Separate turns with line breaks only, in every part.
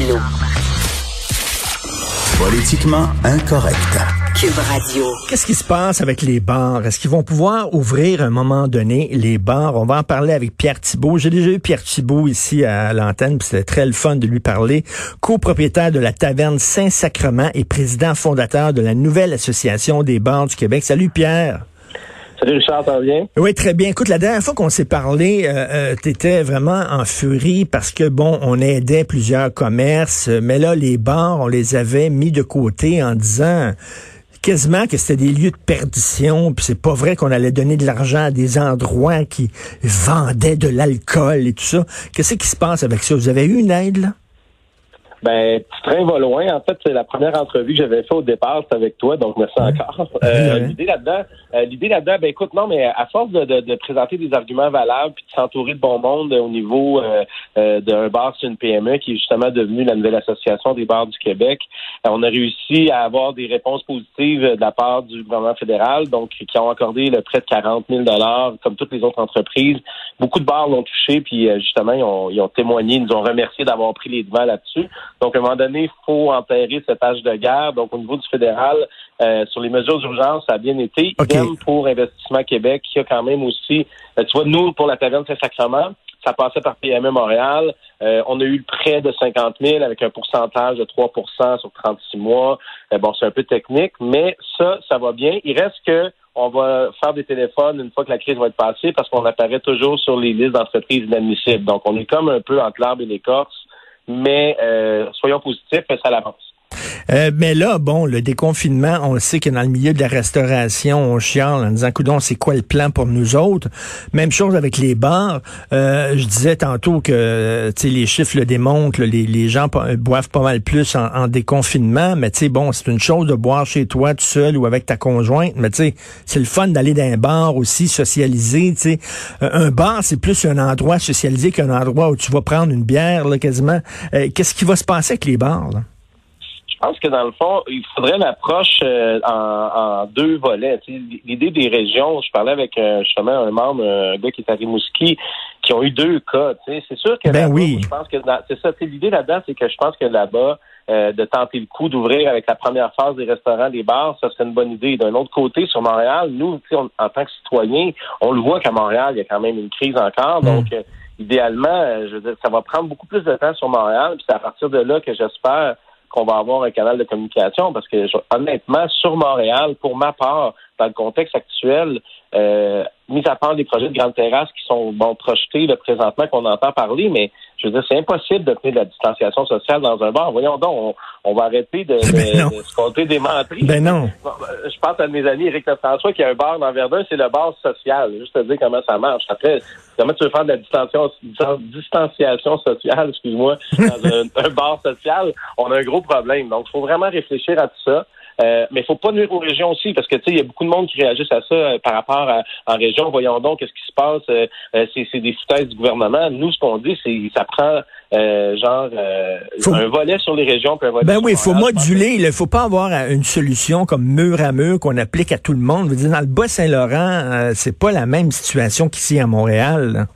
Martineau.
Politiquement incorrect.
Cube Radio.
Qu'est-ce qui se passe avec les bars? Est-ce qu'ils vont pouvoir ouvrir à un moment donné les bars? On va en parler avec Pierre Thibault. J'ai déjà eu Pierre Thibault ici à l'antenne, puis c'était très le fun de lui parler. Copropriétaire de la taverne Saint-Sacrement et président fondateur de la nouvelle association des bars du Québec. Salut Pierre.
Salut?
Oui, très bien. Écoute, la dernière fois qu'on s'est parlé, euh, euh, tu étais vraiment en furie parce que, bon, on aidait plusieurs commerces, mais là, les bars, on les avait mis de côté en disant quasiment que c'était des lieux de perdition, puis c'est pas vrai qu'on allait donner de l'argent à des endroits qui vendaient de l'alcool et tout ça. Qu'est-ce qui se passe avec ça? Vous avez eu une aide, là?
Ben, petit train va loin. En fait, c'est la première entrevue que j'avais fait au départ, c'est avec toi, donc merci encore. Euh, l'idée là-dedans, euh, l'idée là-dedans, ben écoute, non, mais à force de, de, de présenter des arguments valables puis de s'entourer de bon monde au niveau euh, euh d'un bar sur une PME qui est justement devenu la nouvelle association des bars du Québec, on a réussi à avoir des réponses positives de la part du gouvernement fédéral, donc qui ont accordé le prêt de 40 000 dollars, comme toutes les autres entreprises. Beaucoup de bars l'ont touché, puis justement, ils ont, ils ont témoigné, ils nous ont remercié d'avoir pris les devants là-dessus. Donc, à un moment donné, il faut enterrer cette âge de guerre. Donc, au niveau du fédéral, euh, sur les mesures d'urgence, ça a bien été. Idem pour Investissement Québec, qui a quand même aussi, euh, tu vois, nous, pour la taverne Saint-Sacrement, ça passait par PME Montréal. Euh, on a eu prêt de 50 000 avec un pourcentage de 3% sur 36 mois. bon, c'est un peu technique, mais ça, ça va bien. Il reste que on va faire des téléphones une fois que la crise va être passée parce qu'on apparaît toujours sur les listes d'entreprises inadmissibles. Donc, on est comme un peu entre l'arbre et l'écorce mais euh, soyons positifs, ça l'avance.
Euh, mais là, bon, le déconfinement, on sait que dans le milieu de la restauration, on chiale en disant, coudon, c'est quoi le plan pour nous autres? Même chose avec les bars. Euh, je disais tantôt que, tu sais, les chiffres le démontrent, les, les, gens boivent pas mal plus en, déconfinement, mais tu sais, bon, c'est une chose de boire chez toi tout seul ou avec ta conjointe, mais tu sais, c'est le fun d'aller dans un bar aussi, socialiser, tu sais. un bar, c'est plus un endroit socialisé qu'un endroit où tu vas prendre une bière, là, quasiment. Qu'est-ce qui va se passer avec les bars, là?
Je pense que dans le fond, il faudrait l'approche euh, en, deux volets. L'idée des régions, je parlais avec euh, justement un membre, un gars qui est à Rimouski, qui ont eu deux cas. C'est sûr que
ben oui.
je pense que c'est ça. L'idée là-dedans, c'est que je pense que là-bas, euh, de tenter le coup d'ouvrir avec la première phase des restaurants, des bars, ça serait une bonne idée. D'un autre côté, sur Montréal, nous, en tant que citoyens, on le voit qu'à Montréal, il y a quand même une crise encore. Mm. Donc, idéalement, je veux dire, ça va prendre beaucoup plus de temps sur Montréal. Puis c'est à partir de là que j'espère qu'on va avoir un canal de communication parce que honnêtement, sur Montréal, pour ma part, dans le contexte actuel, euh, mis à part les projets de grandes terrasses qui sont bon projetés le présentement qu'on entend parler, mais je veux dire, c'est impossible de tenir de la distanciation sociale dans un bar. Voyons donc, on, va arrêter de, de, de, se compter des menteries.
Ben non.
Je pense à mes amis Éric François qui a un bar dans Verdun, c'est le bar social. Juste te dire comment ça marche. Après, comment tu veux faire de la distanciation, distanciation sociale, excuse-moi, dans un, un bar social, on a un gros problème. Donc, il faut vraiment réfléchir à tout ça. Euh, mais il faut pas nuire aux régions aussi, parce que tu sais, il y a beaucoup de monde qui réagissent à ça euh, par rapport à, en région. Voyons donc qu'est-ce qui se passe. Euh, c'est des foutaises du gouvernement. Nous, ce qu'on dit, c'est ça prend genre un volet sur les régions, puis un volet
Ben oui, il faut moduler. Il faut pas avoir une solution comme mur à mur qu'on applique à tout le monde. Je veux dire, dans le Bas-Saint-Laurent, c'est pas la même situation qu'ici à Montréal.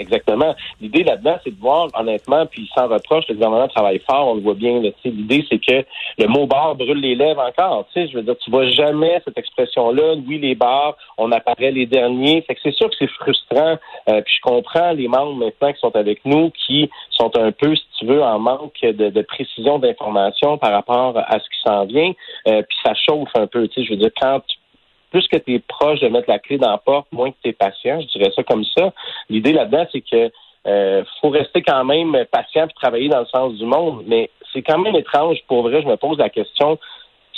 Exactement. L'idée là-dedans, c'est de voir, honnêtement, puis sans reproche, le gouvernement travaille fort, on le voit bien. L'idée, c'est que le mot bar brûle les lèvres encore. Tu sais, je veux dire, tu vois jamais cette expression-là. Oui, les bars, on apparaît les derniers. Fait que c'est sûr que c'est frustrant. Euh, puis je comprends les membres maintenant qui sont avec nous, qui sont un peu, si tu veux, en manque de, de précision d'information par rapport à ce qui s'en vient. Euh, puis ça chauffe un peu. Tu sais, je veux dire, quand tu plus que tu es proche de mettre la clé dans la porte, moins que tu es patient, je dirais ça comme ça. L'idée là-dedans, c'est que euh, faut rester quand même patient et travailler dans le sens du monde, mais c'est quand même étrange, pour vrai, je me pose la question,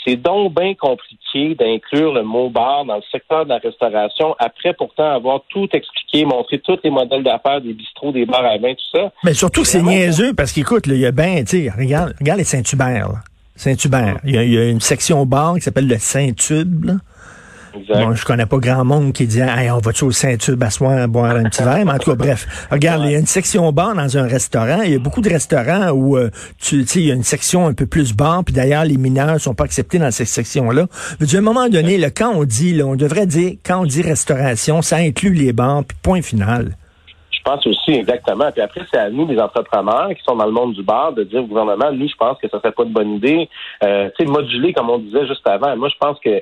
c'est donc bien compliqué d'inclure le mot bar dans le secteur de la restauration après pourtant avoir tout expliqué, montré tous les modèles d'affaires des bistrots, des bars à vin, tout ça.
Mais surtout que c'est niaiseux parce qu'écoute, il y a bien, tu regarde, regarde les Saint-Hubert. Saint-Hubert. Il, y, a une section bar qui s'appelle le Saint-Tube. Bon, je connais pas grand monde qui dit hey, on va-tu au Saint-Tube à soir boire un petit verre? Mais en tout cas, bref. Regarde, il y a une section bar dans un restaurant. Il y a beaucoup de restaurants où euh, tu sais, il y a une section un peu plus bar, puis d'ailleurs, les mineurs sont pas acceptés dans cette section-là. À un moment donné, là, quand on dit, là, on devrait dire, quand on dit restauration, ça inclut les bars, puis point final.
Je pense aussi exactement. Puis après, c'est à nous, les entrepreneurs qui sont dans le monde du bar, de dire au gouvernement, nous, je pense que ça serait pas une bonne idée. Euh, tu sais, moduler, comme on disait juste avant. Moi, je pense que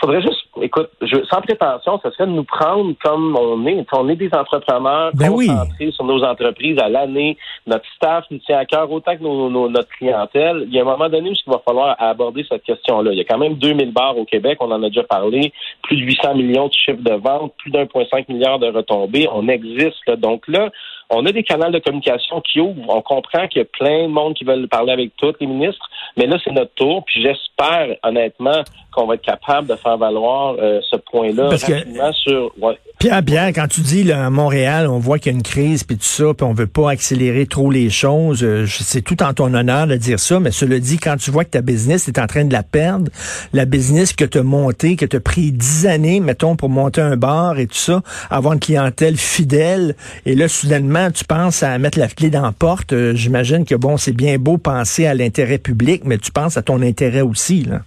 faudrait juste, écoute, je, sans prétention, ce serait de nous prendre comme on est. On est des entrepreneurs
ben
concentrés sur nos entreprises à l'année. Notre staff nous tient à cœur autant que notre clientèle. Il y a un moment donné où il va falloir aborder cette question-là. Il y a quand même 2000 bars au Québec, on en a déjà parlé, plus de 800 millions de chiffres de vente, plus d'1,5 milliard de retombées. On existe. Là. Donc là, on a des canaux de communication qui ouvrent. On comprend qu'il y a plein de monde qui veulent parler avec tous les ministres, mais là, c'est notre tour. Puis j'espère, honnêtement, qu'on va être capable de faire valoir euh, ce point-là rapidement sur.
Pierre, Pierre, quand tu dis là, à Montréal, on voit qu'il y a une crise puis tout ça, puis on veut pas accélérer trop les choses. Euh, c'est tout en ton honneur de dire ça, mais cela dit, quand tu vois que ta business est en train de la perdre, la business que tu as montée, que tu as pris dix années, mettons, pour monter un bar et tout ça, avoir une clientèle fidèle, et là, soudainement, tu penses à mettre la clé dans la porte, euh, j'imagine que bon, c'est bien beau penser à l'intérêt public, mais tu penses à ton intérêt aussi, là.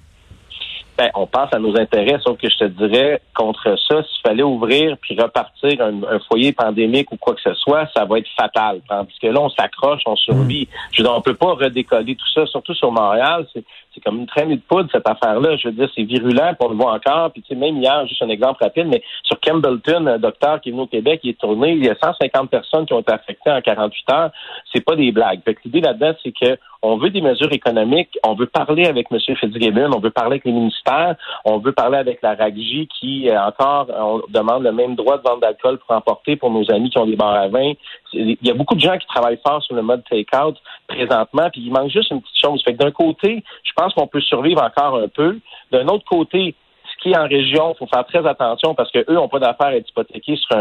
Ben, on pense à nos intérêts, sauf que je te dirais, contre ça, s'il fallait ouvrir puis repartir un, foyer pandémique ou quoi que ce soit, ça va être fatal. Tandis que là, on s'accroche, on survit. Mm. Je veux dire, on peut pas redécoller tout ça, surtout sur Montréal. C'est, comme une traînée de poudre, cette affaire-là. Je veux dire, c'est virulent, puis on le voit encore. Puis, tu sais, même hier, juste un exemple rapide, mais sur Campbellton, un docteur qui est venu au Québec, il est tourné, il y a 150 personnes qui ont été affectées en 48 heures. C'est pas des blagues. Fait que l'idée là-dedans, c'est que on veut des mesures économiques, on veut parler avec M. Fitzgibbon, on veut parler avec les ministères, on veut parler avec la RAGJ qui, euh, encore, on demande le même droit de vente d'alcool pour emporter pour nos amis qui ont des bars à vin. Il y a beaucoup de gens qui travaillent fort sur le mode take-out présentement, puis il manque juste une petite chose. Fait que d'un côté, je pense qu'on peut survivre encore un peu. D'un autre côté, ce qui est en région, faut faire très attention parce qu'eux n'ont pas d'affaires à être hypothéqués sur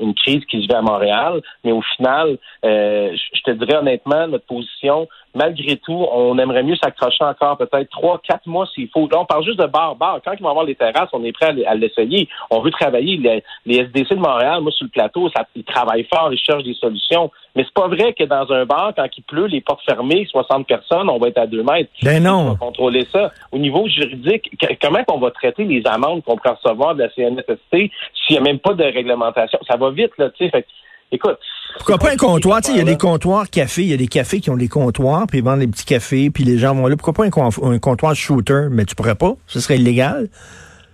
une crise qui se vit à Montréal. Mais au final, euh, je te dirais honnêtement, notre position, malgré tout, on aimerait mieux s'accrocher encore peut-être trois, quatre mois s'il faut. Là, on parle juste de bar, bar. Quand ils vont avoir les terrasses, on est prêt à l'essayer. On veut travailler. Les, SDC de Montréal, moi, sur le plateau, ça, ils travaillent fort, ils cherchent des solutions. Mais c'est pas vrai que dans un bar, quand il pleut, les portes fermées, 60 personnes, on va être à deux mètres.
Ben non.
On va contrôler ça. Au niveau juridique, comment on va traiter les amendes qu'on peut recevoir de la CNSST s'il n'y a même pas de réglementation? Ça va vite, là, tu sais. Écoute.
Pourquoi pas un comptoir? Il y a des comptoirs cafés, il y a des cafés qui ont des comptoirs, puis ils vendent des petits cafés, puis les gens vont là. Pourquoi pas un, comptoir shooter? Mais tu pourrais pas? Ce serait illégal?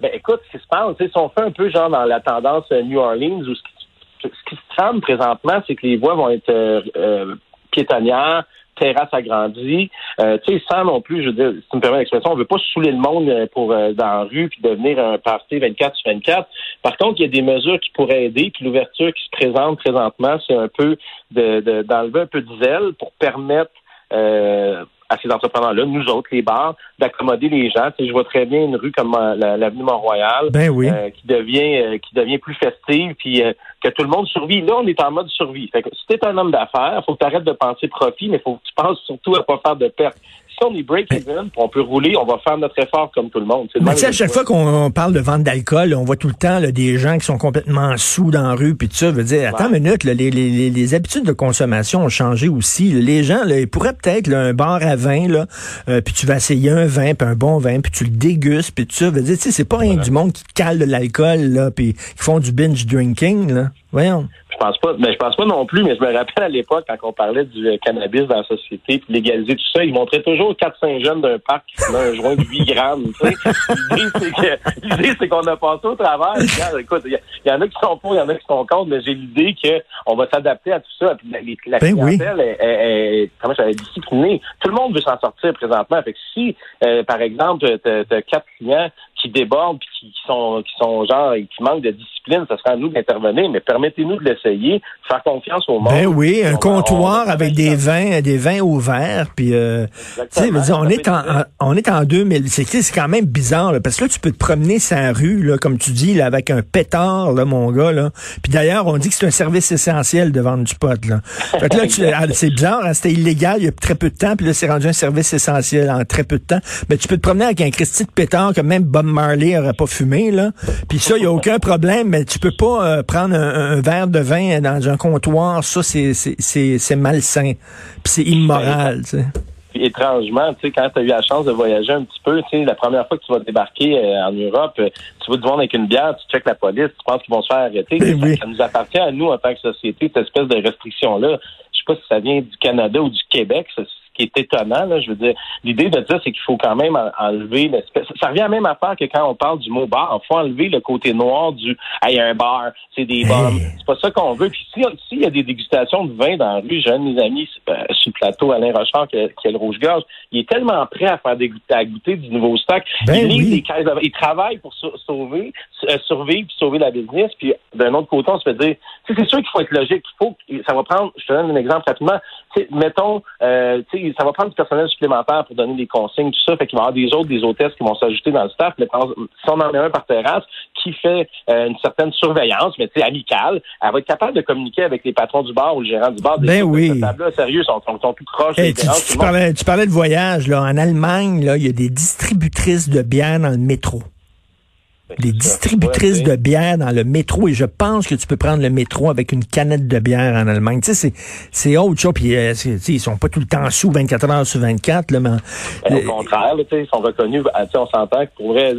Ben écoute, ce qui se passe, si on fait un peu genre dans la tendance euh, New Orleans, où ce qui, se trame présentement, c'est que les voies vont être euh, euh piétonnières, terrasse agrandie. Euh, tu sais, sans non plus, je veux dire, si tu me permets l'expression, on veut pas saouler le monde euh, pour euh, dans la rue puis devenir un party 24 sur 24. Par contre, il y a des mesures qui pourraient aider. Puis l'ouverture qui se présente présentement, c'est un peu de, d'enlever un peu de zèle pour permettre euh, à ces entrepreneurs-là, nous autres, les bars, d'accommoder les gens. Tu sais, je vois très bien une rue comme euh, l'avenue Mont-Royal
ben oui.
euh, qui devient euh, qui devient plus festive, puis que tout le monde survit. Là, on est en mode survie. Fait que si t'es un homme d'affaires, faut que tu arrêtes de penser profit, mais faut que tu penses surtout à pas faire de pertes on est break-even, on peut rouler, on va faire notre effort comme tout le monde.
Mais tu sais, à chaque fois qu'on parle de vente d'alcool, on voit tout le temps des gens qui sont complètement sous dans la rue, puis tout ça. veut dire, attends une minute, les, habitudes de consommation ont changé aussi. Les gens, ils pourraient peut-être un bar à vin, là, euh, puis tu vas essayer un vin, puis un bon vin, puis tu le dégustes, puis tout ça. Veut dire, c'est pas rien du monde qui cale de l'alcool, là, puis qui font du binge drinking, là. Voyons.
Je pense pas, mais je pense pas non plus, mais je me rappelle à l'époque, quand on parlait du cannabis dans la société, puis légaliser tout ça, ils montraient toujours 4-5 jeunes d'un parc qui fumaient un joint de 8 grammes. L'idée, c'est qu'on a passé au travers. écoute, il y, en a qui sont pour, il y en a qui sont contre, mais j'ai l'idée qu'on va s'adapter à tout ça. Puis la,
ben
clientèle est, est, comment je disciplinée. Tout le monde veut s'en sortir présentement. Fait que si, euh, par exemple, tu as quatre clients qui débordent puis qui, sont qui sont genre qui manquent de discipline, ça sera à nous d'intervenir, mais permettez-nous de l'essayer, faire confiance au monde.
Ben oui, un comptoir avec des vins, des vins ouverts, puis euh, tu sais, on est en, on est en 2000, c'est c'est quand même bizarre parce que là tu peux te promener sa rue là, comme tu dis là, avec un pétard là, mon gars là. Puis d'ailleurs, on dit que c'est un service essentiel de vendre du pot là. Fait que là, ah, c'est bizarre, hein, c'était illégal il y a très peu de temps, puis là c'est rendu un service essentiel en très peu de temps. Mais tu peux te promener avec un Christy de pétard que même Bob Marley aurait pas fumé, là. Puis ça, il n'y a aucun problème, mais tu peux pas euh, prendre un, verre de vin dans un comptoir. Ça, c'est, malsain. Puis c'est immoral, tu sais.
Puis étrangement, tu sais, quand tu as eu la chance de voyager un petit peu, tu sais, la première fois que tu vas débarquer euh, en Europe, euh, tu vas te voir avec une bière, tu checkes la police, tu penses qu'ils vont se faire arrêter.
Ben
ça, nous appartient à nous en tant que société, cette espèce de restriction-là. Je sais pas si ça vient du Canada ou du Québec, ça, qui est étonnant. Là, je veux dire, l'idée de dire, c'est qu'il faut quand même enlever l'espèce. Ça revient à même affaire que quand on parle du mot bar. Il faut enlever le côté noir du hey, un bar, c'est des bombes. C'est pas ça qu'on veut. Puis s'il y a des dégustations de vin dans la rue, j'ai un de mes amis euh, sur le plateau, Alain Rochard, qui a, le rouge-gorge, il est tellement prêt à faire des, à goûter du nouveau stock.
Ben il,
il travaille pour sauver, euh, survivre puis sauver la business. Puis d'un autre côté, on se fait dire, c'est sûr qu'il faut être logique. Il faut, ça va prendre, je te donne un exemple rapidement. mettons, euh, ça va prendre du personnel supplémentaire pour donner des consignes, tout ça. Fait qu'il va y avoir des autres, des hôtesses qui vont s'ajouter dans le staff. Mais si on en met un par terrasse qui fait euh, une certaine surveillance, mais tu sais, amicale, elle va être capable de communiquer avec les patrons du bar ou le gérant du bar.
Ben oui.
Là, sérieux, sont, sont, sont tout croches.
tu, parlais, tu parlais de voyage, là. En Allemagne, là, il y a des distributrices de bière dans le métro les distributrices de bière dans le métro et je pense que tu peux prendre le métro avec une canette de bière en Allemagne. Tu sais, c'est autre chose. Puis, euh, ils sont pas tout le temps sous 24 heures sur 24. Là, mais,
ben, au contraire, ils sont reconnus. Ben, on s'entend que pour vrai,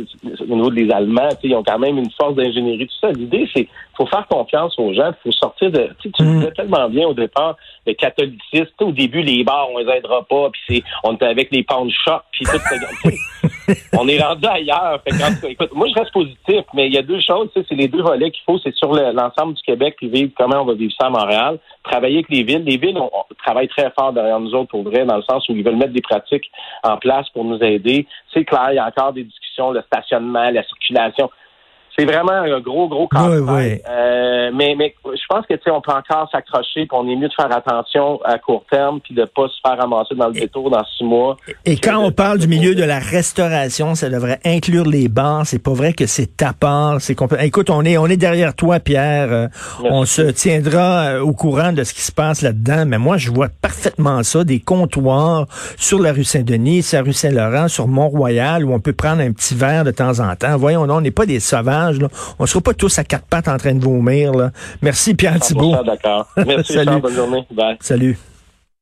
au niveau des Allemands, ils ont quand même une force d'ingénierie. Tout ça. L'idée, c'est faut faire confiance aux gens. Il faut sortir de. Tu mm. disais tellement bien au départ, le catholicisme. Au début, les bars, on les aidera pas. Puis c'est, on était avec les pound shops. Puis tout. on est rendu ailleurs. Fait écoute, moi, je reste positif, mais il y a deux choses. C'est les deux volets qu'il faut. C'est sur l'ensemble du Québec, puis vivre comment on va vivre ça à Montréal. Travailler avec les villes. Les villes, on, travaille très fort derrière nous autres, pour vrai, dans le sens où ils veulent mettre des pratiques en place pour nous aider. C'est clair, il y a encore des discussions, le stationnement, la circulation c'est vraiment un gros, gros casse euh, mais, mais je pense que tu sais, on peut encore s'accrocher, qu'on est mieux de faire attention à court terme, puis de pas se faire ramasser dans le détour dans six mois.
Et quand on parle du milieu de la restauration, ça devrait inclure les bars. C'est pas vrai que c'est à part. C'est Écoute, on est, on est derrière toi, Pierre. Euh, on se tiendra euh, au courant de ce qui se passe là-dedans. Mais moi, je vois parfaitement ça, des comptoirs sur la rue Saint-Denis, sur la rue Saint-Laurent, sur Mont-Royal, où on peut prendre un petit verre de temps en temps. Voyons, on n'est pas des sauvages on ne sera pas tous à quatre pattes en train de vomir. Merci Pierre Thibault.
D'accord. Merci, bonne journée. Bye.
Salut.